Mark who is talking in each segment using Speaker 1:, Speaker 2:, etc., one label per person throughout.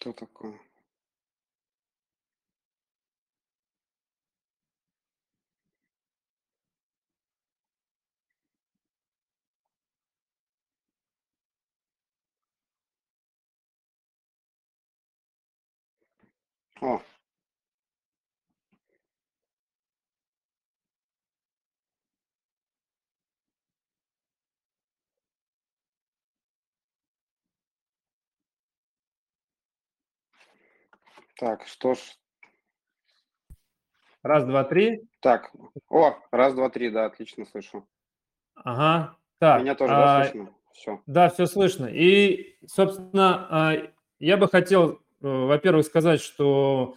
Speaker 1: Что такое? О, так, что ж.
Speaker 2: Раз, два, три.
Speaker 1: Так, о, раз, два, три, да, отлично слышу.
Speaker 2: Ага. Так,
Speaker 1: Меня тоже, да,
Speaker 2: а,
Speaker 1: слышно? Все.
Speaker 2: да, все слышно. И, собственно, а, я бы хотел, э, во-первых, сказать, что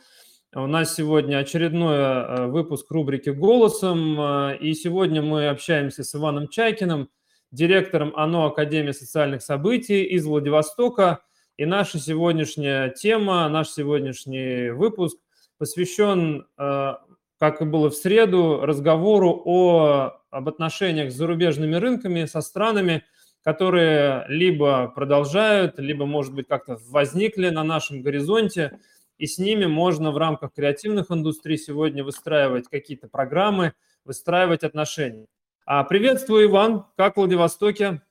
Speaker 2: у нас сегодня очередной э, выпуск рубрики «Голосом», э, и сегодня мы общаемся с Иваном Чайкиным, директором ОНО Академии социальных событий из Владивостока. И наша сегодняшняя тема, наш сегодняшний выпуск посвящен, э, как и было в среду, разговору о, об отношениях с зарубежными рынками, со странами, которые либо продолжают, либо, может быть, как-то возникли на нашем горизонте, и с ними можно в рамках креативных индустрий сегодня выстраивать какие-то программы, выстраивать отношения. А, приветствую, Иван, как в Владивостоке?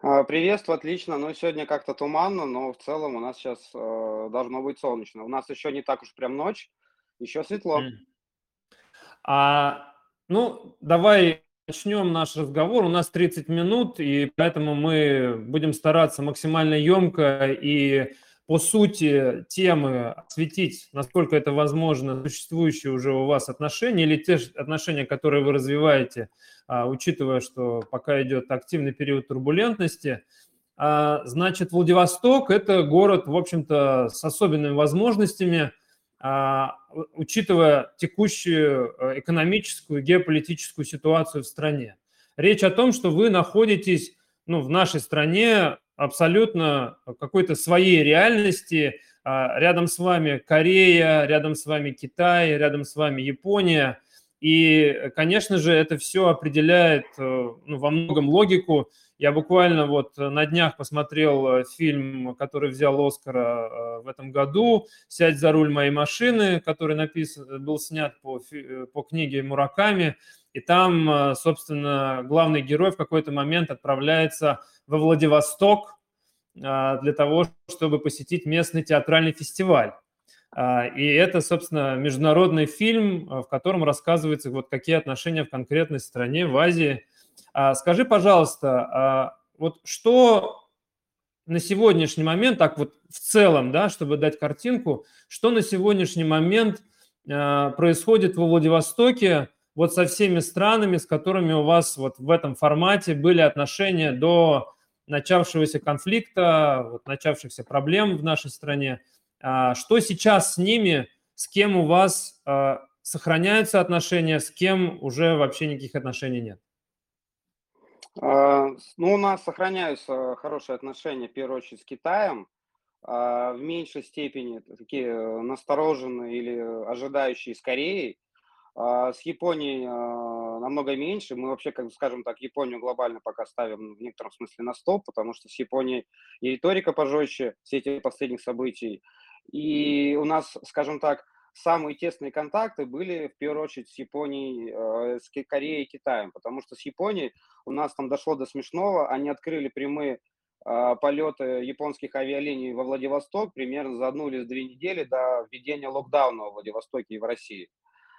Speaker 1: А, Приветствую, отлично. Ну, сегодня как-то туманно, но в целом у нас сейчас э, должно быть солнечно. У нас еще не так уж прям ночь, еще светло.
Speaker 2: А, ну, давай начнем наш разговор. У нас 30 минут, и поэтому мы будем стараться максимально емко и по сути темы осветить, насколько это возможно, существующие уже у вас отношения или те отношения, которые вы развиваете, а, учитывая, что пока идет активный период турбулентности. А, Значит, Владивосток – это город, в общем-то, с особенными возможностями, а, учитывая текущую э, экономическую, геополитическую ситуацию в стране. Речь о том, что вы находитесь ну, в нашей стране абсолютно какой-то своей реальности. А, Рядом с вами Корея, рядом с вами Китай, рядом с вами Япония. И, конечно же, это все определяет э, ну, во многом логику. Я буквально вот на днях посмотрел фильм, который взял Оскара э, в этом году «Сядь за руль моей машины», который написан, был снят по, э, по книге Мураками. И там, э, собственно, главный герой в какой-то момент отправляется во Владивосток а, для того, чтобы посетить местный театральный фестиваль. А, И это, собственно, международный фильм, а, в котором рассказывается, вот какие отношения в конкретной стране, в Азии. А, Скажи, пожалуйста, а, вот что на сегодняшний момент, так вот в целом, да, чтобы дать картинку, что на сегодняшний момент происходит во Владивостоке вот со всеми странами, с которыми у вас вот в этом формате были отношения до начавшегося конфликта, вот начавшихся проблем в нашей стране. А, Что сейчас с ними, с кем у вас а, сохраняются отношения, с кем уже вообще никаких отношений нет?
Speaker 1: А, Ну, у нас сохраняются хорошие отношения, в первую очередь, с Китаем. В меньшей степени такие э, настороженные или ожидающие с Кореей. А, С Японией а, намного меньше. Мы вообще, как скажем так, Японию глобально пока ставим в некотором смысле на стоп, потому что с Японией и риторика пожестче в свете последних событий. И у нас, скажем так, самые тесные контакты были в первую очередь с Японией, э, с Кореей и Китаем, потому что с Японией у нас там дошло до смешного. Они открыли прямые а, полеты японских авиалиний во Владивосток примерно за одну или две недели до введения локдауна во Владивостоке и в России.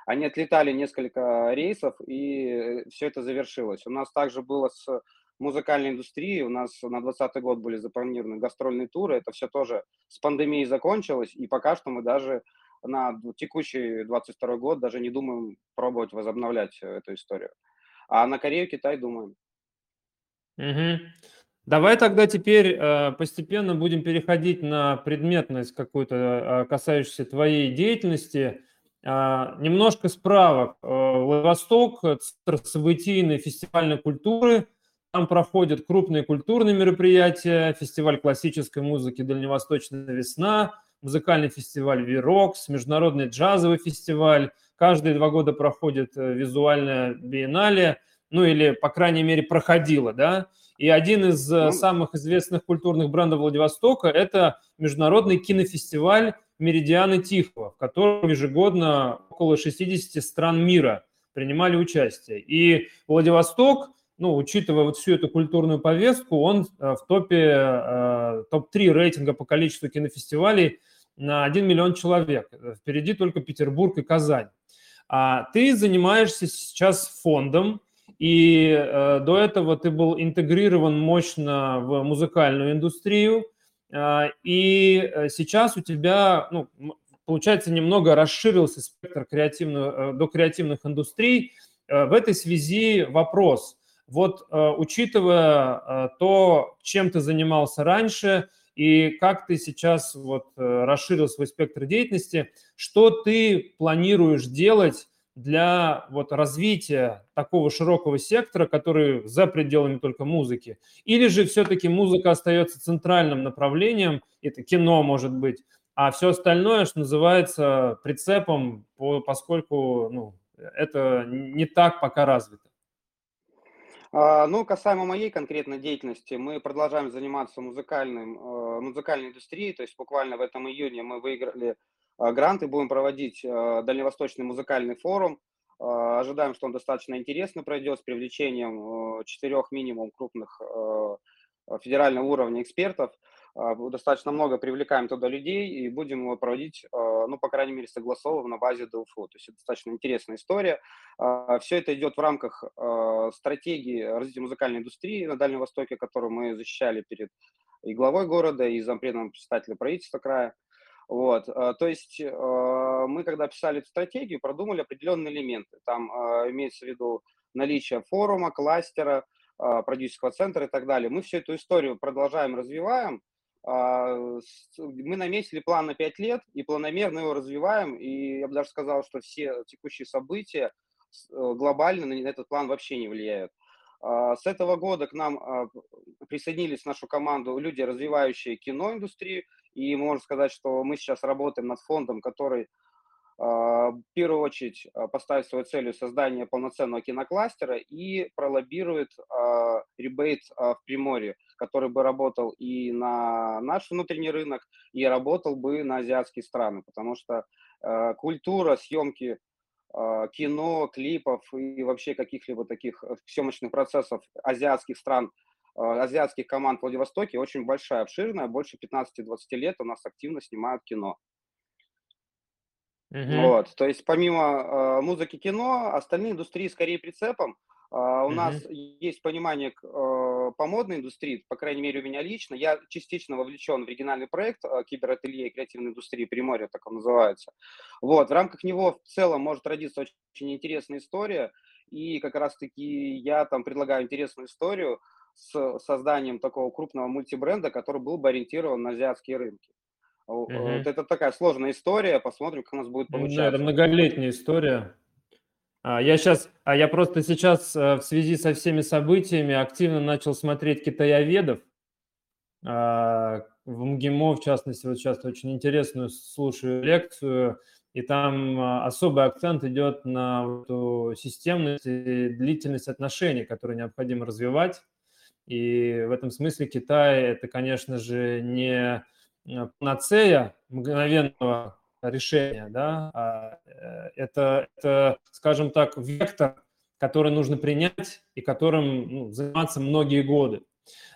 Speaker 1: Они отлетали несколько рейсов, и все это завершилось. У нас также было с музыкальной индустрией. У нас на 2020 год были запланированы гастрольные туры. Это все тоже с пандемией закончилось, и пока что мы даже на текущий 22 год даже не думаем пробовать возобновлять э, эту историю. А на Корею, Китай думаем.
Speaker 2: Мгм. Давай тогда теперь э, постепенно будем переходить на предметность какую-то, э, касающуюся твоей деятельности. А, Немножко справок. Э, Владивосток– это центр событийной фестивальной культуры. Там проходят крупные культурные мероприятия, фестиваль классической музыки «Дальневосточная весна», музыкальный фестиваль «Вирокс», международный джазовый фестиваль. Каждые два года проходит э, визуальная биеннале, ну или, по крайней мере, проходила, да. И один из ну, самых известных культурных брендов Владивостока – это международный кинофестиваль «Меридианы Тихого», в котором ежегодно около 60 стран мира принимали участие. И Владивосток, ну, учитывая вот всю эту культурную повестку, он в топе, топ-3 рейтинга по количеству кинофестивалей на 1 миллион человек. Впереди только Петербург и Казань. А ты занимаешься сейчас фондом, и э, до этого ты был интегрирован мощно в музыкальную индустрию, э, и э, сейчас у тебя, ну, получается, немного расширился спектр креативного, э, до креативных индустрий. Э, в этой связи вопрос. Вот э, учитывая э, то, чем ты занимался раньше, и как ты сейчас вот э, расширил свой спектр деятельности, что ты планируешь делать для вот развития такого широкого сектора, который за пределами только музыки? Или же все-таки музыка остается центральным направлением, это кино может быть, а все остальное, что называется, прицепом, поскольку ну, это не так пока развито?
Speaker 1: А, ну, касаемо моей конкретной деятельности, мы продолжаем заниматься музыкальным, э, музыкальной индустрией, то есть буквально в этом июне мы выиграли э, грант и будем проводить э, Дальневосточный музыкальный форум. Ожидаем, что он достаточно интересно пройдет с привлечением четырех минимум крупных федерального уровня экспертов. Достаточно много привлекаем туда людей и будем его проводить, ну, по крайней мере, согласованно на базе ДУФУ. То есть это достаточно интересная история. Все это идет в рамках стратегии развития музыкальной индустрии на Дальнем Востоке, которую мы защищали перед и главой города, и зампредом председателя правительства края. Вот, то есть мы, когда писали эту стратегию, продумали определенные элементы. Там имеется в виду наличие форума, кластера, продюсерского центра и так далее. Мы всю эту историю продолжаем, развиваем, мы наметили план на 5 лет и планомерно его развиваем. И я бы даже сказал, что все текущие события э, глобально на этот план вообще не влияют. С этого года к нам присоединились в нашу команду люди, развивающие киноиндустрию. И можно сказать, что мы сейчас работаем над фондом, который а, в первую очередь а, поставить своей целью создание полноценного кинокластера и пролоббирует а, ребейт в Приморье, который бы работал и на наш внутренний рынок, и работал бы на азиатские страны, потому что культура съемки кино, клипов и вообще каких-либо таких э, съемочных процессов азиатских стран, азиатских команд в Владивостоке очень большая, обширная, больше 15-20 лет у нас активно снимают кино. Мгм. Вот, то есть помимо э, музыки, кино, остальные индустрии скорее прицепом. А, у нас есть понимание э, по модной индустрии, по крайней мере у меня лично. Я частично вовлечен в оригинальный проект э, киберателье и креативной индустрии Приморья, так он называется. Вот, в рамках него в целом может родиться очень, очень интересная история. И как раз-таки я там предлагаю интересную историю с созданием такого крупного мультибренда, который был бы ориентирован на азиатские рынки. Угу. Вот это такая сложная история, посмотрим, как у нас будет получаться.
Speaker 2: Да, это многолетняя история. А я сейчас, а я просто сейчас э, в связи со всеми событиями активно начал смотреть китаеведов. А, в МГИМО, в частности, вот сейчас очень интересную слушаю лекцию, и там особый акцент идет на эту системность и длительность отношений, которые необходимо развивать. И в этом смысле Китай – это, конечно же, не Э, панацея мгновенного решения, да, а э, это, это, скажем так, вектор, который нужно принять и которым ну, заниматься многие годы.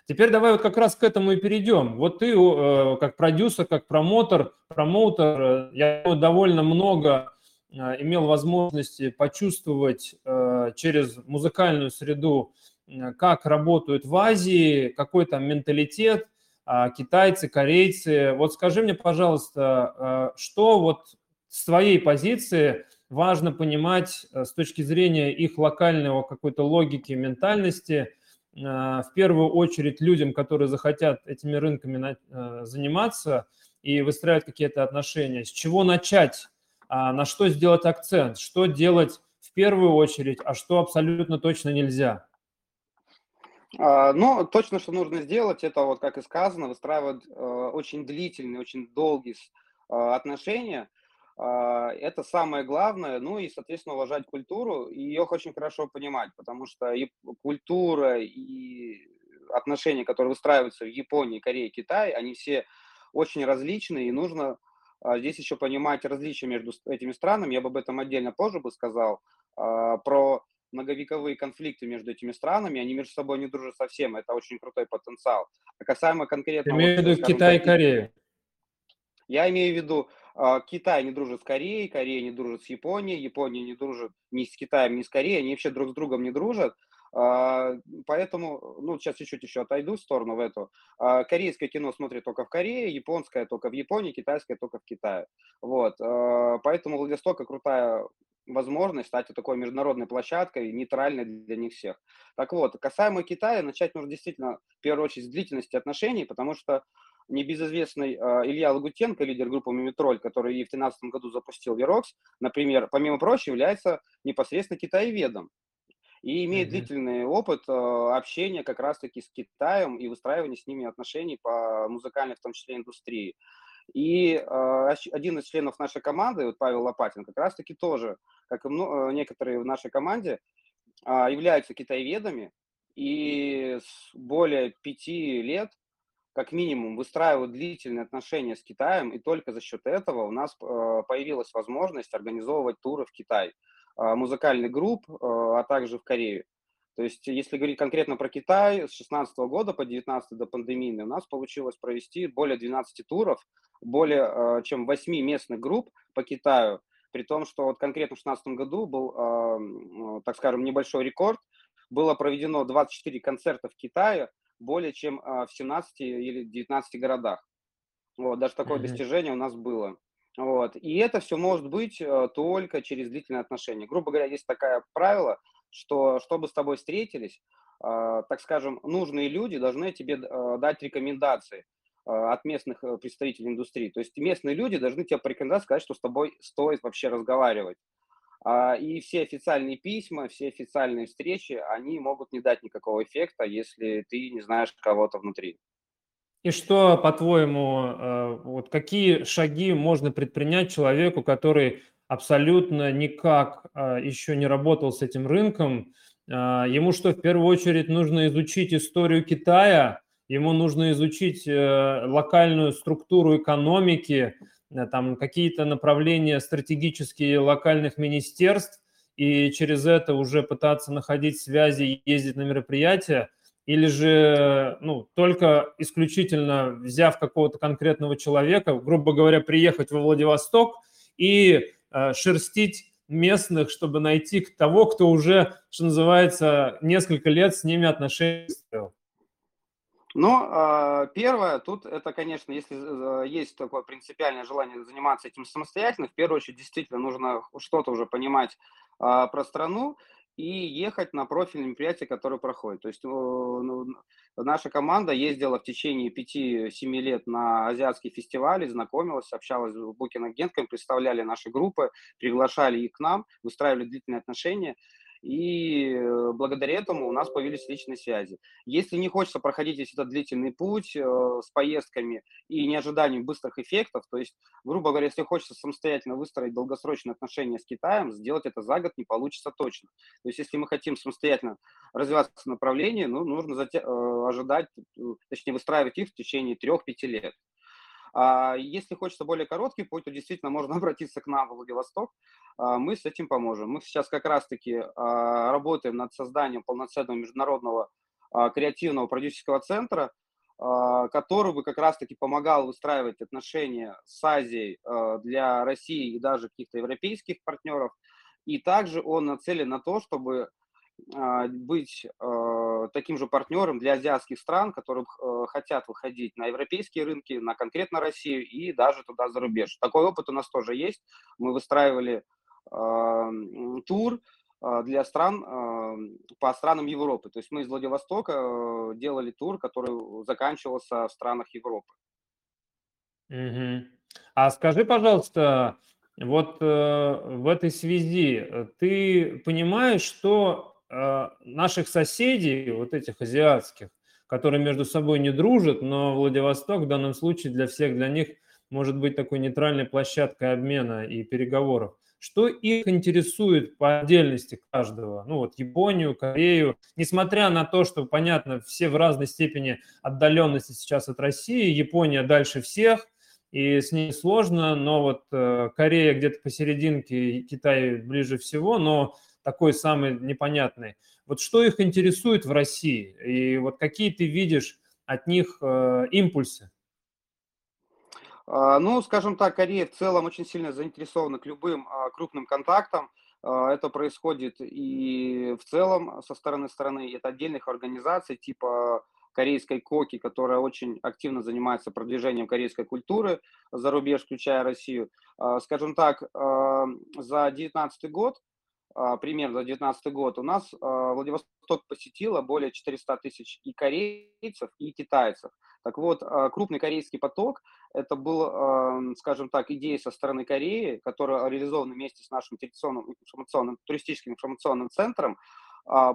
Speaker 2: Теперь давай вот как раз к этому и перейдем. Вот ты э, как продюсер, как промотор, промоутер, я довольно много имел возможности почувствовать через музыкальную среду, как работают в Азии, какой там менталитет, а, китайцы, корейцы. Вот скажи мне, пожалуйста, а, что вот с твоей позиции важно понимать а, с точки зрения их локального какой-то логики, ментальности, в первую очередь людям, которые захотят этими рынками заниматься и выстраивать какие-то отношения. С чего начать, на что сделать акцент, что делать в первую очередь, а что абсолютно точно нельзя?
Speaker 1: А, но точно, что нужно сделать, это вот, как и сказано, выстраивать э, очень длительные, очень долгие э, отношения. Это самое главное. Ну и, соответственно, уважать культуру и ее очень хорошо понимать, потому что и культура, и отношения, которые выстраиваются в Японии, Корее, Китае, они все очень различные, и нужно а, здесь еще понимать различия между этими странами. Я бы об этом отдельно позже бы сказал, а, про многовековые конфликты между этими странами, они между собой не дружат совсем, это очень крутой потенциал. А касаемо конкретно...
Speaker 2: Имею в виду Китай и Корея.
Speaker 1: Я имею в виду, а, Китай не дружит с Кореей, Корея не дружит с Японией, Япония не дружит ни с Китаем, ни с Кореей, они вообще друг с другом не дружат. А, поэтому, ну, сейчас чуть-чуть еще отойду в сторону в эту. А, корейское кино смотрит только в Корее, японское только в Японии, китайское только в Китае. Вот. Поэтому Владивосток крутая возможность стать такой международной площадкой, нейтральной для них всех. Так вот, касаемо Китая, начать нужно действительно, в первую очередь, с длительности отношений, потому что небезызвестный э, Илья Лагутенко, лидер группы «Мумитроль», который и в 2013 году запустил Верокс, например, помимо прочего, является непосредственно китаеведом и имеет mm-hmm. длительный опыт э, общения как раз-таки с Китаем и выстраивания с ними отношений по музыкальной, в том числе, индустрии. И э, один из членов нашей команды, вот Павел Лопатин, как раз-таки тоже, как и э, некоторые в нашей команде, э, являются китаеведами и с более пяти лет как минимум выстраивают длительные отношения с Китаем, и только за счет этого у нас э, появилась возможность организовывать туры в Китай, э, музыкальных групп, э, а также в Корею. То есть, если говорить конкретно про Китай, с 2016 года по 2019 до пандемии у нас получилось провести более 12 туров, более чем 8 местных групп по Китаю, при том, что вот конкретно в 2016 году был, так скажем, небольшой рекорд, было проведено 24 концерта в Китае, более чем а, в 17 или 19 городах. Вот, даже такое mm-hmm. достижение у нас было. Вот. И это все может быть только через длительные отношения. Грубо говоря, есть такое правило, что чтобы с тобой встретились, э, так скажем, нужные люди должны тебе э, дать рекомендации э, от местных представителей индустрии. То есть местные люди должны тебе порекомендовать, сказать, что с тобой стоит вообще разговаривать. А, и все официальные письма, все официальные встречи, они могут не дать никакого эффекта, если ты не знаешь кого-то внутри.
Speaker 2: И что, по-твоему, э, вот какие шаги можно предпринять человеку, который абсолютно никак э, еще не работал с этим рынком? Э, ему что, в первую очередь нужно изучить историю Китая, ему нужно изучить локальную структуру экономики, Э, там какие-то направления стратегические локальных министерств, и через это уже пытаться находить связи, ездить на мероприятия, или же ну, только исключительно взяв какого-то конкретного человека, грубо говоря, приехать во Владивосток и э, шерстить местных, чтобы найти того, кто уже, что называется, несколько лет с ними отношения строил.
Speaker 1: Но а, первое, тут это, конечно, если э, есть такое принципиальное желание заниматься этим самостоятельно, в первую очередь действительно нужно что-то уже понимать а, про страну и ехать на профильные мероприятия, которые проходят. То есть ну, наша команда ездила в течение 5-7 лет на азиатские фестивали, знакомилась, общалась с букинг-агентками, представляли наши группы, приглашали их к нам, выстраивали длительные отношения и э, благодаря этому у нас появились личные связи. Если не хочется проходить весь этот длительный путь э, с поездками и неожиданием быстрых эффектов, то есть, грубо говоря, если хочется самостоятельно выстроить долгосрочные отношения с Китаем, сделать это за год не получится точно. То есть, если мы хотим самостоятельно развиваться в направлении, ну, нужно зате- э, ожидать, э, точнее, выстраивать их в течение 3-5 лет. А если хочется более короткий путь, то действительно можно обратиться к нам в Владивосток. А, мы с этим поможем. Мы сейчас как раз-таки а, работаем над созданием полноценного международного креативного продюсерского центра, который бы как раз-таки помогал выстраивать отношения с Азией для России и даже каких-то европейских партнеров. И также он нацелен на то, чтобы быть а, таким же партнером для азиатских стран, которые э, хотят выходить на европейские рынки, на конкретно Россию и даже туда за рубеж. Такой опыт у нас тоже есть. Мы выстраивали а, тур для стран, по странам Европы. То есть мы из Владивостока э, делали тур, который заканчивался в странах Европы.
Speaker 2: Угу. А скажи, пожалуйста, вот э, в этой связи ты понимаешь, что Э, наших соседей, вот этих азиатских, которые между собой не дружат, но Владивосток в данном случае для всех, для них может быть такой нейтральной площадкой обмена и переговоров. что их интересует по отдельности каждого. Ну вот Японию, Корею, несмотря на то, что, понятно, все в разной степени отдаленности сейчас от России, Япония дальше всех, и с ней сложно, но вот э, Корея где-то посерединке, Китай ближе всего, но такой самый непонятный. Вот что их интересует в России, и вот какие ты видишь от них э, импульсы?
Speaker 1: А, ну, скажем так, Корея в целом очень сильно заинтересована к любым а, крупным контактам. А, это происходит и в целом со стороны страны, это отдельных организаций типа корейской КОКИ, которая очень активно занимается продвижением корейской культуры за рубеж, включая Россию. Скажем так, за 2019 год, примерно за 2019 год, у нас Владивосток посетило более 400 тысяч и корейцев, и китайцев. Так вот, а, крупный корейский поток – это был, скажем так, идея со стороны Кореи, которая реализована вместе с нашим информационным, туристическим информационным центром а,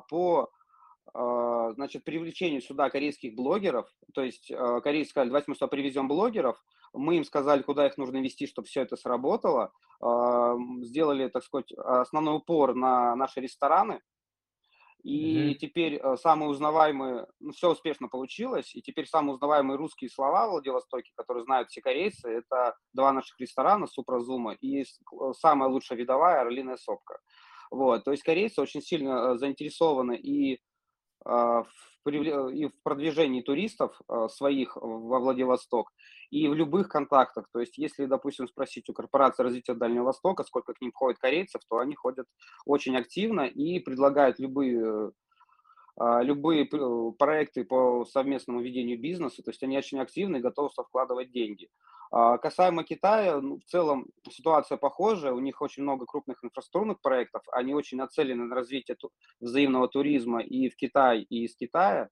Speaker 1: по а, значит, привлечению сюда корейских блогеров, то есть корейцы сказали, давайте мы сюда привезем блогеров, мы им сказали, куда их нужно вести, чтобы все это сработало, сделали, так сказать, основной упор на наши рестораны, и mm-hmm. теперь самые узнаваемые, ну, все успешно получилось, и теперь самые узнаваемые русские слова в Владивостоке, которые знают все корейцы, это два наших ресторана Супразума и э, самая лучшая видовая Орлиная сопка. Вот, то есть корейцы очень сильно э, заинтересованы и в и в продвижении туристов своих во Владивосток, и в любых контактах. То есть, если, допустим, спросить у корпорации развития Дальнего Востока, сколько к ним ходит корейцев, то они ходят очень активно и предлагают любые а, любые проекты по совместному ведению бизнеса, то есть они очень активны и готовы вкладывать деньги. А, касаемо Китая, ну, в целом ситуация похожая, у них очень много крупных инфраструктурных проектов, они очень нацелены на развитие взаимного туризма и в Китай, и из Китая.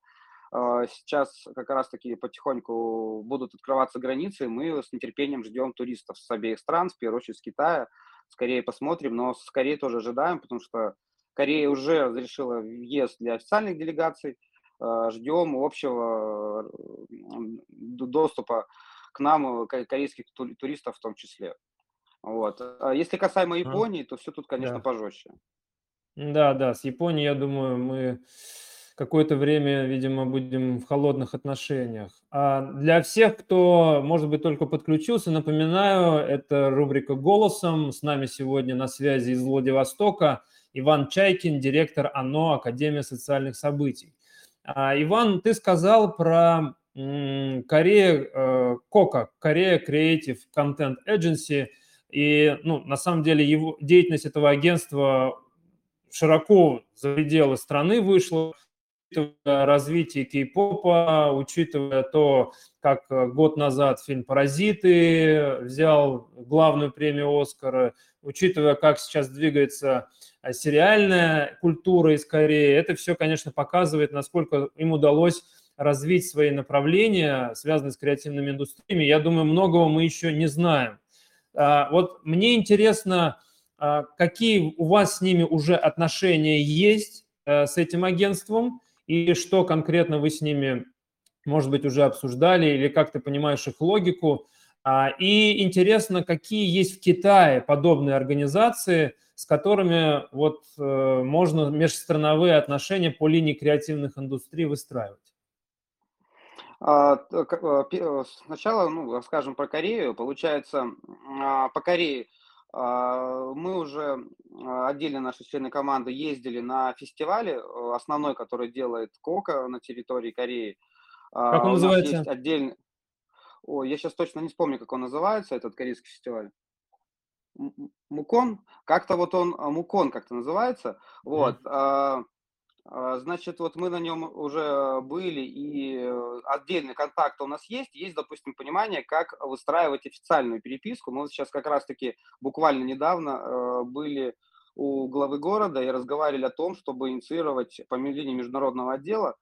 Speaker 1: А, сейчас как раз-таки потихоньку будут открываться границы, мы с нетерпением ждем туристов с обеих стран, в первую очередь с Китая. Скорее посмотрим, но скорее тоже ожидаем, потому что Корея уже разрешила въезд для официальных делегаций. А, ждем общего доступа к нам корейских туристов в том числе. Вот. А если касаемо Японии, то все тут, конечно,
Speaker 2: да.
Speaker 1: пожестче.
Speaker 2: Да, да, с Японией, я думаю, мы какое-то время, видимо, будем в холодных отношениях. А для всех, кто, может быть, только подключился, напоминаю, это рубрика «Голосом». С нами сегодня на связи из Владивостока Иван Чайкин, директор ОНО Академия социальных событий. А, Иван, ты сказал про Корея, э, Кока, Корея Creative Content Agency, и, ну, на самом деле, его, деятельность этого агентства широко за пределы страны вышла, учитывая развитие кей-попа, учитывая то, как э, год назад фильм «Паразиты» взял главную премию «Оскара», учитывая, как сейчас двигается э, сериальная культура из Кореи, это все, конечно, показывает, насколько им удалось развить свои направления, связанные с креативными индустриями. Я думаю, многого мы еще не знаем. А, вот мне интересно, а, какие у вас с ними уже отношения есть э, с этим агентством, и что конкретно вы с ними, может быть, уже обсуждали, или как ты понимаешь их логику. А, и интересно, какие есть в Китае подобные организации, с которыми вот э, можно межстрановые отношения по линии креативных индустрий выстраивать.
Speaker 1: А, э, сначала, ну, скажем про Корею. Получается, а, по Корее а, мы уже отдельно наши члены команды ездили на фестивале, э, основной, который делает Кока на территории Кореи.
Speaker 2: Как он называется?
Speaker 1: Отдельный... Ой, я сейчас точно не вспомню, как он называется, этот корейский фестиваль. Мукон, как-то вот он, Мукон как-то называется, вот, mm. А, значит, вот мы на нем уже были, и э, отдельный контакт у нас есть. Есть, допустим, понимание, как выстраивать официальную переписку. Мы сейчас как раз-таки буквально недавно э, были у главы города и разговаривали о том, чтобы инициировать по линии международного отдела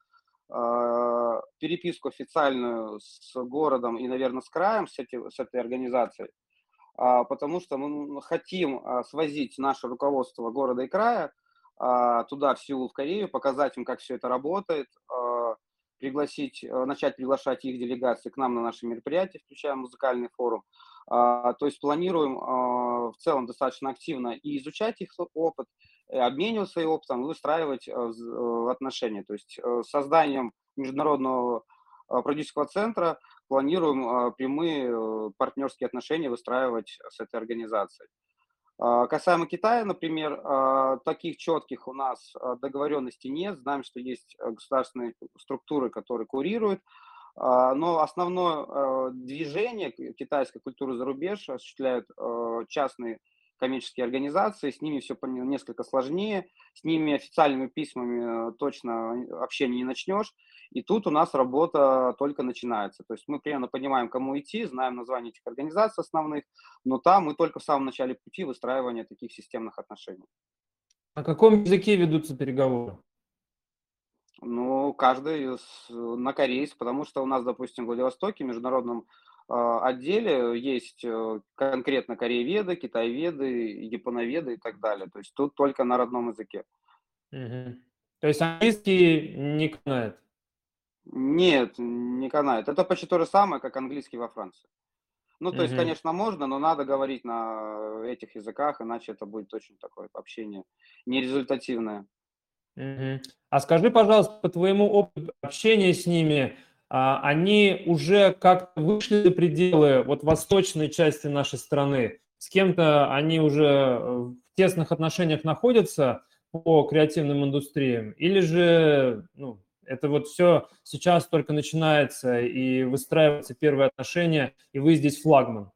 Speaker 1: а, переписку официальную с городом и, наверное, с краем, с, эти, с этой организацией, а, потому что мы хотим свозить наше руководство города и края туда, в Сеул, в Корею, показать им, как все это работает, а, пригласить, начать приглашать их делегации к нам на наши мероприятия, включая музыкальный форум. То есть планируем в целом достаточно активно и изучать их опыт, обмениваться и опытом, выстраивать отношения. То есть созданием международного продюсерского центра планируем прямые партнерские отношения выстраивать с этой организацией. А, касаемо Китая, например, а, таких четких у нас а, договоренностей нет. Знаем, что есть государственные структуры, которые курируют, но основное движение китайской культуры за рубеж осуществляют частные коммерческие организации, с ними все несколько сложнее, с ними официальными письмами э, точно общение не начнешь, и тут у нас работа только начинается. То есть мы примерно понимаем, кому идти, знаем название этих организаций основных, но там мы только в самом начале пути выстраивания таких системных отношений.
Speaker 2: На каком языке ведутся переговоры?
Speaker 1: Ну, каждый на корейском, потому что у нас, допустим, в Владивостоке, международном отделе есть э, конкретно корееведы, китаеведы, японоведы и так далее. То есть тут только на родном языке.
Speaker 2: Угу. То есть английский не канает?
Speaker 1: Нет, не канает. Это почти то же самое, как английский во Франции. Ну, то угу. есть, конечно, можно, но надо говорить на этих языках, иначе это будет очень такое общение нерезультативное.
Speaker 2: Угу. А скажи, пожалуйста, по твоему опыту общения с ними, а, они уже как-то вышли за пределы вот восточной части нашей страны, с кем-то они уже э, в тесных отношениях находятся по креативным индустриям, или же ну, это вот все сейчас только начинается и выстраиваются первые отношения, и вы здесь флагман?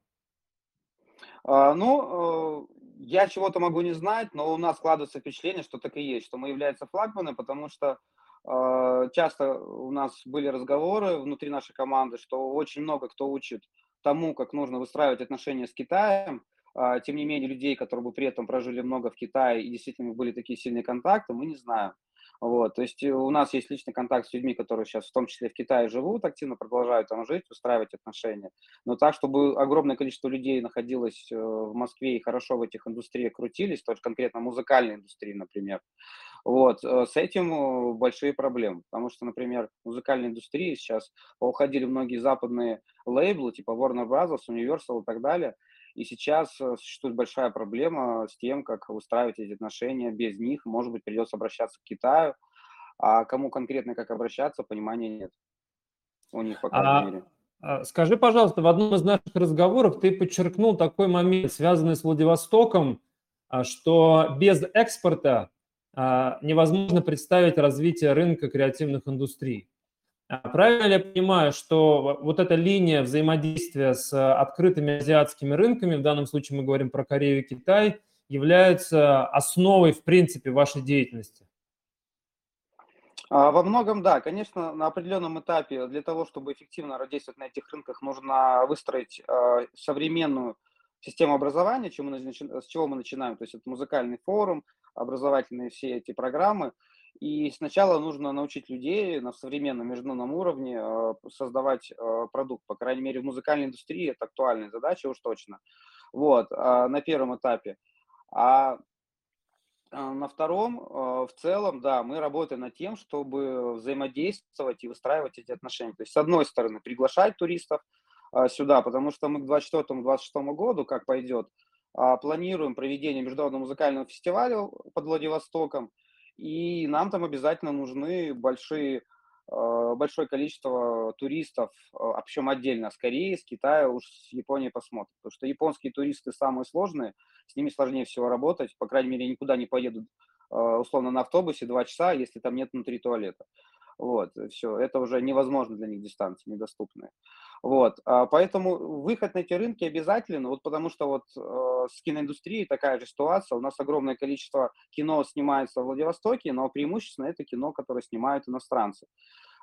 Speaker 1: А, ну, э, я чего-то могу не знать, но у нас складывается впечатление, что так и есть, что мы являемся флагманом, потому что а, часто у нас были разговоры внутри нашей команды, что очень много кто учит тому, как нужно выстраивать отношения с Китаем. А, тем не менее, людей, которые бы при этом прожили много в Китае и действительно были такие сильные контакты, мы не знаем. Вот, то есть э, у нас есть личный контакт с людьми, которые сейчас в том числе в Китае живут, активно продолжают там жить, устраивать отношения. Но так, чтобы огромное количество людей находилось э, в Москве и хорошо в этих индустриях крутились, тоже конкретно музыкальной индустрии, например, вот, э, с этим большие проблемы, потому что, например, в музыкальной индустрии сейчас уходили многие западные лейблы, типа Warner Bros., Universal и так далее, и сейчас э, существует большая проблема с тем, как устраивать эти отношения без них. Может быть, придется обращаться к Китаю, а кому конкретно как обращаться, понимания нет. У них, по крайней а, мере.
Speaker 2: А, скажи, пожалуйста, в одном из наших разговоров ты подчеркнул такой момент, связанный с Владивостоком, а, что без экспорта невозможно представить развитие рынка креативных индустрий. А правильно ли я понимаю, что вот эта линия взаимодействия с открытыми азиатскими рынками, в данном случае мы говорим про Корею и Китай, является основой, в принципе, вашей деятельности?
Speaker 1: А, во многом, да. Конечно, на определенном этапе для того, чтобы эффективно действовать на этих рынках, нужно выстроить а, современную систему образования, с чего мы начинаем. То есть это музыкальный форум, образовательные все эти программы – и сначала нужно научить людей на современном международном уровне э, создавать э, продукт. По крайней мере, в музыкальной индустрии это актуальная задача уж точно. Вот, а, на первом этапе. А, а на втором, э, в целом, да, мы работаем над тем, чтобы взаимодействовать и выстраивать эти отношения. То есть, с одной стороны, приглашать туристов сюда, потому что мы к 2024-2026 году, как пойдет, планируем проведение международного музыкального фестиваля под Владивостоком – и нам там обязательно нужны большие, а, большое количество туристов, а причем отдельно, с Кореи, с Китая, уж с Японии посмотрим. Потому что японские туристы самые сложные, с ними сложнее всего работать, по крайней мере, никуда не поедут а, условно на автобусе два часа, если там нет внутри туалета. Вот, все, это уже невозможно для них дистанции, недоступные. Вот, а, поэтому выход на эти рынки обязателен, вот потому что вот э, с киноиндустрией такая же ситуация, у нас огромное количество кино снимается в Владивостоке, но преимущественно это кино, которое снимают иностранцы.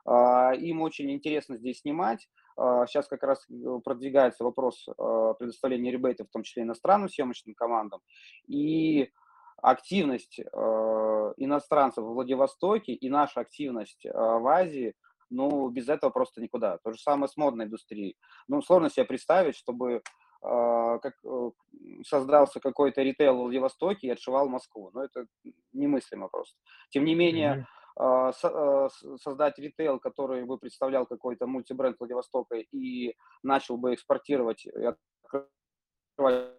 Speaker 1: Э, им очень интересно здесь снимать, э, сейчас как раз э, продвигается вопрос э, предоставления ребейтов, в том числе иностранным съемочным командам, и активность э, иностранцев в Владивостоке и наша активность э, в Азии, ну, без этого просто никуда. То же самое с модной индустрией. Ну, сложно себе представить, чтобы э, как, э, создался какой-то ритейл в Владивостоке и отшивал Москву. Ну, это немыслимо просто. Тем не менее, а, создать ритейл, который бы представлял какой-то мультибренд Владивостока и начал бы экспортировать и открывать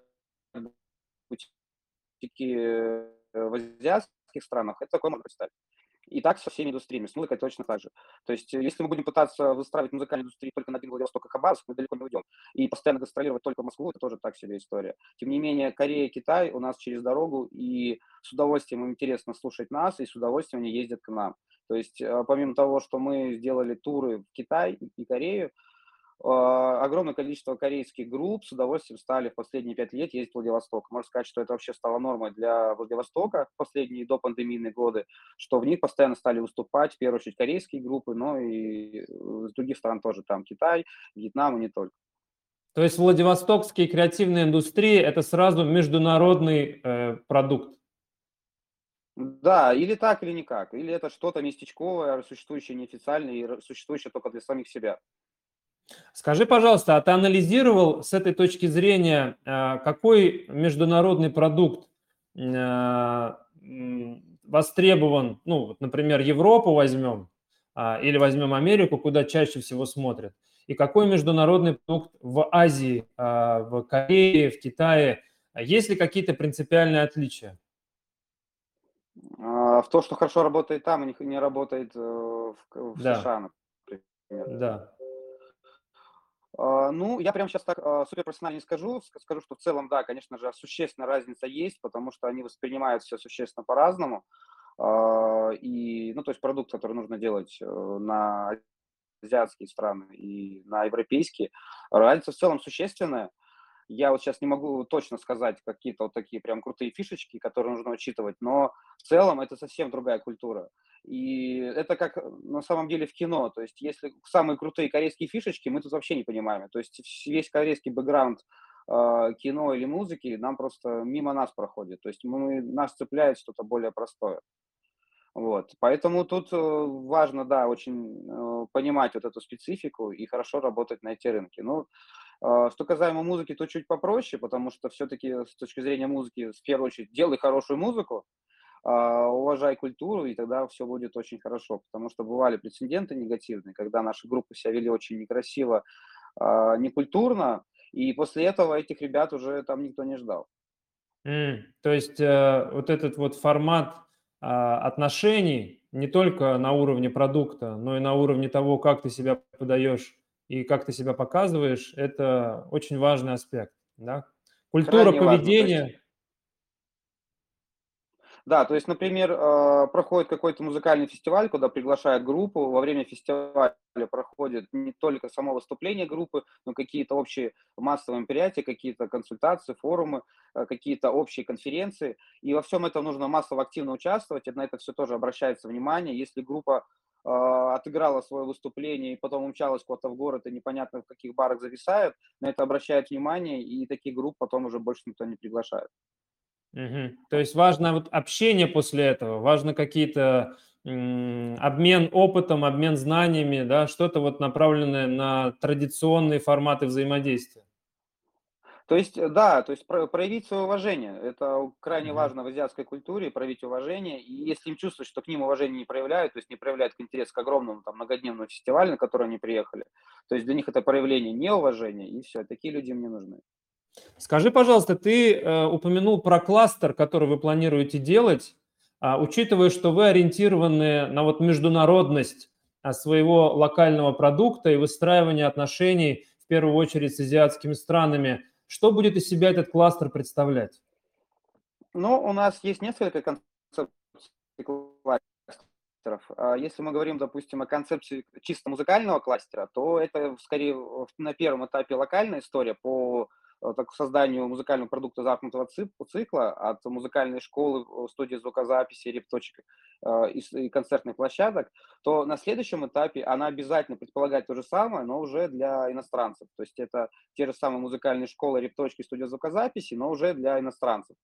Speaker 1: бутики в азиатских странах, это такое можно представить. И так со всеми индустриями, с музыкой точно так же. То есть, э, если мы будем пытаться выстраивать музыкальную индустрию только на один Владивосток и Хабаровск, мы далеко не уйдем. И постоянно гастролировать только Москву, это тоже так себе история. Тем не менее, Корея, Китай у нас через дорогу, и с удовольствием им интересно слушать нас, и с удовольствием они ездят к нам. То есть, э, помимо того, что мы сделали туры в Китай и Корею, огромное количество корейских групп с удовольствием стали в последние пять лет ездить в Владивосток. Можно сказать, что это вообще стало нормой для Владивостока в последние до пандемийные годы, что в них постоянно стали выступать, в первую очередь, корейские группы, но и с других стран тоже, там Китай, Вьетнам и не только.
Speaker 2: То есть Владивостокские креативные индустрии – это сразу международный э, продукт?
Speaker 1: Да, или так, или никак. Или это что-то местечковое, существующее неофициально и существующее только для самих себя.
Speaker 2: Скажи, пожалуйста, а ты анализировал с этой точки зрения, а, какой международный продукт а, востребован, ну, вот, например, Европу возьмем а, или возьмем Америку, куда чаще всего смотрят, и какой международный продукт в Азии, в Корее, в Китае, есть ли какие-то принципиальные отличия?
Speaker 1: В то, что хорошо работает там, не работает э, в, в да. США,
Speaker 2: например. Да.
Speaker 1: А, ну, я прямо сейчас так а, суперпрофессионально не скажу. Скажу, что в целом, да, конечно же, существенная разница есть, потому что они воспринимают все существенно по-разному. А, и, ну, то есть продукт, который нужно делать э, на азиатские страны и на европейские, разница в целом существенная. Я вот сейчас не могу точно сказать какие-то вот такие прям крутые фишечки, которые нужно учитывать, но в целом это совсем другая культура. И это как на самом деле в кино. То есть если самые крутые корейские фишечки, мы тут вообще не понимаем. То есть весь корейский бэкграунд э, кино или музыки нам просто мимо нас проходит. То есть мы, нас цепляет что-то более простое. Вот. Поэтому тут э, важно, да, очень э, понимать вот эту специфику и хорошо работать на эти рынки. Ну, что касаемо музыки, то чуть попроще, потому что все-таки с точки зрения музыки, в первую очередь, делай хорошую музыку, а, уважай культуру, и тогда все будет очень хорошо. Потому что бывали прецеденты негативные, когда наши группы себя вели очень некрасиво, а, некультурно, и после этого этих ребят уже там никто не ждал.
Speaker 2: Mm, то есть э, вот этот вот формат э, отношений не только на уровне продукта, но и на уровне того, как ты себя подаешь и как ты себя показываешь, это очень важный аспект. Да? Культура Крайне поведения. Важно,
Speaker 1: да, то есть, например, э, проходит какой-то музыкальный фестиваль, куда приглашают группу. Во время фестиваля проходит не только само выступление группы, но какие-то общие массовые мероприятия, какие-то консультации, форумы, э, какие-то общие конференции. И во всем этом нужно массово активно участвовать. И на это все тоже обращается внимание. Если группа а, отыграла свое выступление и потом умчалась куда-то в город и непонятно в каких барах зависает, на это обращают внимание, и таких групп потом уже больше никто не приглашает.
Speaker 2: Угу. То есть важно вот общение после этого, важно какие-то обмен опытом, обмен знаниями, да, что-то вот направленное на традиционные форматы взаимодействия.
Speaker 1: То есть, э, да, то есть проявить свое уважение. Это крайне mm-hmm. важно в азиатской культуре, проявить уважение. И если им чувствуют, что к ним уважение не проявляют, то есть не проявляют интерес к огромному там, многодневному фестивалю, на который они приехали, то есть для них это проявление неуважения, и все, такие люди им не нужны.
Speaker 2: Скажи, пожалуйста, ты э, упомянул про кластер, который вы планируете делать, а, учитывая, что вы ориентированы на вот международность а, своего локального продукта и выстраивание отношений, в первую очередь, с азиатскими странами – что будет из себя этот кластер представлять?
Speaker 1: Ну, у нас есть несколько концепций кластеров. А если мы говорим, допустим, о концепции чисто музыкального кластера, то это скорее на первом этапе локальная история по так, созданию музыкального продукта замкнутого цикла от музыкальной школы, э, студии звукозаписи, репточек э, и концертных площадок, то на следующем этапе она обязательно предполагает то же самое, но уже для иностранцев. То есть это те же самые музыкальные школы, репточки, студия звукозаписи, но уже для иностранцев.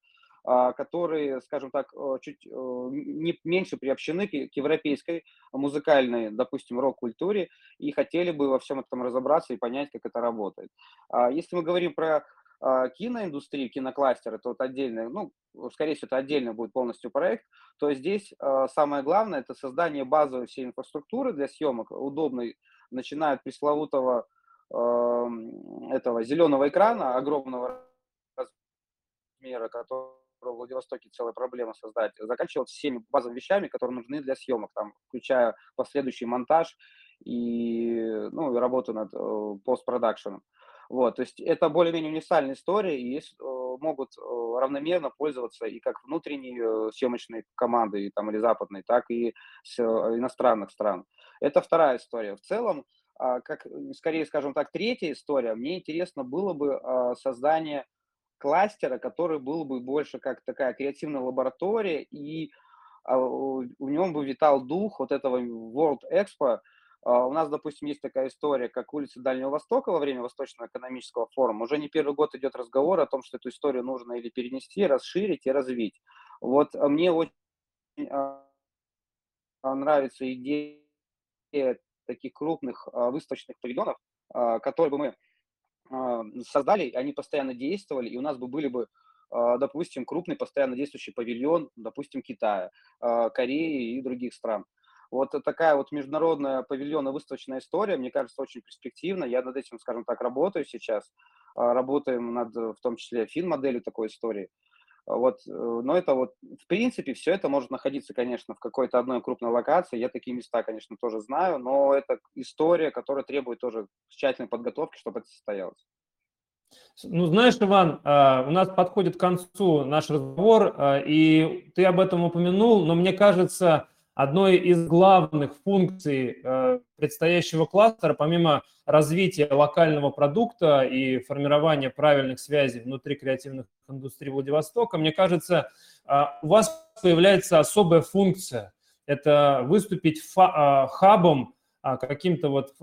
Speaker 1: А, которые, скажем так, э, чуть э, не меньше приобщены к европейской музыкальной, допустим, рок-культуре и хотели бы во всем этом разобраться и понять, как это работает. А если мы говорим про э, киноиндустрии, кинокластер, это вот отдельный, ну, скорее всего, это отдельно будет полностью проект, то здесь самое главное – это создание базовой всей инфраструктуры для съемок, удобной, начиная от пресловутого э, этого зеленого экрана, огромного размера, который в Владивостоке целая проблема создать, заканчивал всеми базовыми вещами, которые нужны для съемок, там, включая последующий монтаж и ну, работу над э, постпродакшеном. Вот, то есть это более-менее универсальная история, и есть, э, могут э, равномерно пользоваться и как внутренние съемочные команды, там, или западные, так и с иностранных стран. Это вторая история. В целом, а, как, скорее, скажем так, третья история, мне интересно было бы а, создание кластера, который был бы больше как такая креативная лаборатория, и а, в нем бы витал дух вот этого World Expo. А, у нас, допустим, есть такая история, как улица Дальнего Востока во время Восточного экономического форума. Уже не первый год идет разговор о том, что эту историю нужно или перенести, расширить и развить. Вот а, мне очень нравится идея таких крупных выставочных павильонов, которые бы мы а, создали, они постоянно действовали, и у нас бы были бы, а, допустим, крупный постоянно действующий павильон, допустим, Китая, а, Кореи и других стран. Вот такая вот международная павильонно-выставочная история, мне кажется, очень перспективна. Я над этим, скажем так, работаю сейчас. Работаем над, в том числе, фин-моделью такой истории. Вот, э, но это вот, в принципе, все это может находиться, конечно, в какой-то одной крупной локации. Я такие места, конечно, тоже знаю, но это история, которая требует тоже тщательной подготовки, чтобы это состоялось.
Speaker 2: Ну, знаешь, Иван, а, у нас подходит к концу наш разговор, а, и ты об этом упомянул, но мне кажется, одной из главных функций э, предстоящего кластера, помимо развития локального продукта и формирования правильных связей внутри креативных индустрий Владивостока, мне кажется, э, у вас появляется особая функция. Это выступить э, хабом, каким-то вот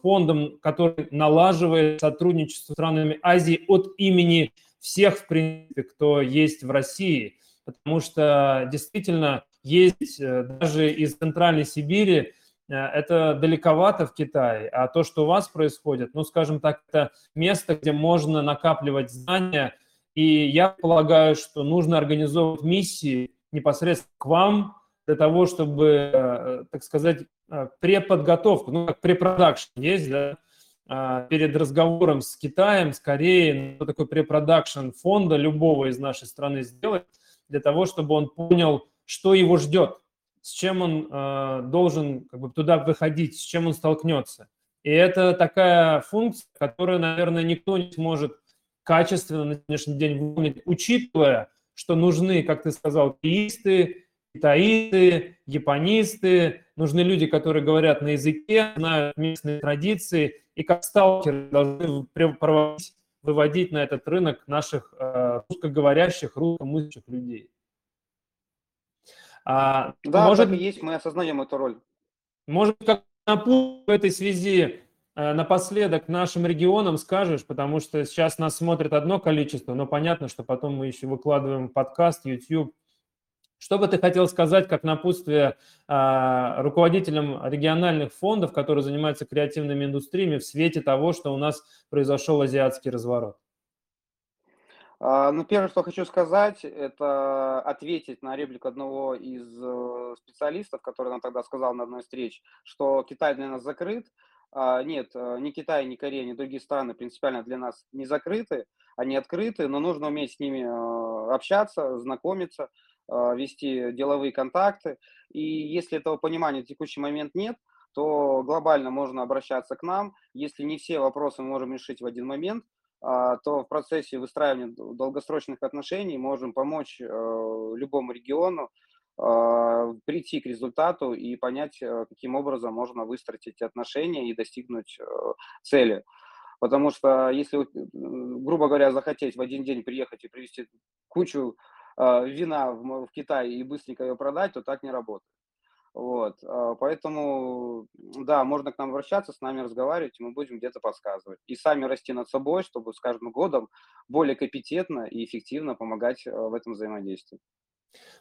Speaker 2: фондом, который налаживает сотрудничество с странами Азии от имени всех, в принципе, кто есть в России. Потому что действительно есть э, даже из Центральной Сибири, э, это далековато в Китае, а то, что у вас происходит, ну, скажем так, это место, где можно накапливать знания, и я полагаю, что нужно организовывать миссии непосредственно к вам для того, чтобы, э, так сказать, преподготовку, ну, как препродакшн есть, да, перед разговором с Китаем, с Кореей, ну, такой препродакшн фонда любого из нашей страны сделать, для того, чтобы он понял, что его ждет, с чем он э, должен как бы, туда выходить, с чем он столкнется. И это такая функция, которую, наверное, никто не сможет качественно на сегодняшний день выполнить, учитывая, что нужны, как ты сказал, теисты, китаисты, японисты, нужны люди, которые говорят на языке, знают местные традиции, и как сталкеры должны проводить, выводить на этот рынок наших э, русскоговорящих, русскомыслящих людей.
Speaker 1: А, да, может, так и есть, мы осознаем эту роль.
Speaker 2: Может, как в этой связи э, напоследок нашим регионам скажешь, потому что сейчас нас смотрит одно количество, но понятно, что потом мы еще выкладываем подкаст, YouTube. Что бы ты хотел сказать как напутствие а, руководителям региональных фондов, которые занимаются креативными индустриями в свете того, что у нас произошел азиатский разворот?
Speaker 1: А, ну, первое, что хочу сказать, это ответить на реплику одного из э, специалистов, который нам тогда сказал на одной встрече, что Китай для нас закрыт. А, нет, э, ни Китай, ни Корея, ни другие страны принципиально для нас не закрыты, они открыты, но нужно уметь с ними э, общаться, знакомиться, вести деловые контакты. И если этого понимания в текущий момент нет, то глобально можно обращаться к нам. Если не все вопросы мы можем решить в один момент, то в процессе выстраивания долгосрочных отношений можем помочь э, любому региону а, прийти к результату и понять, э, каким образом можно выстроить эти отношения и достигнуть э, цели. Потому что если, грубо говоря, захотеть в один день приехать и привезти кучу вина в Китай и быстренько ее продать, то так не работает. Вот, а, поэтому, да, можно к нам обращаться, с нами разговаривать, и мы будем где-то подсказывать. И сами расти над собой, чтобы с каждым годом более компетентно и эффективно помогать а, в этом взаимодействии.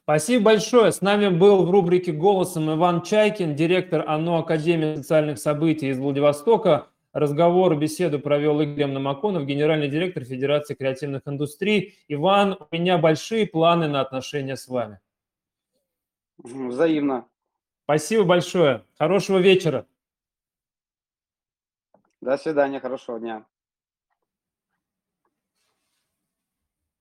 Speaker 2: Спасибо большое. С нами был в рубрике «Голосом» Иван Чайкин, директор ОНО Академии социальных событий из Владивостока. разговор, беседу провел Игорь Намаконов, генеральный директор Федерации креативных индустрий. Иван, у меня большие планы на отношения с вами.
Speaker 1: Взаимно.
Speaker 2: Спасибо большое. Хорошего вечера.
Speaker 1: До свидания, хорошего дня.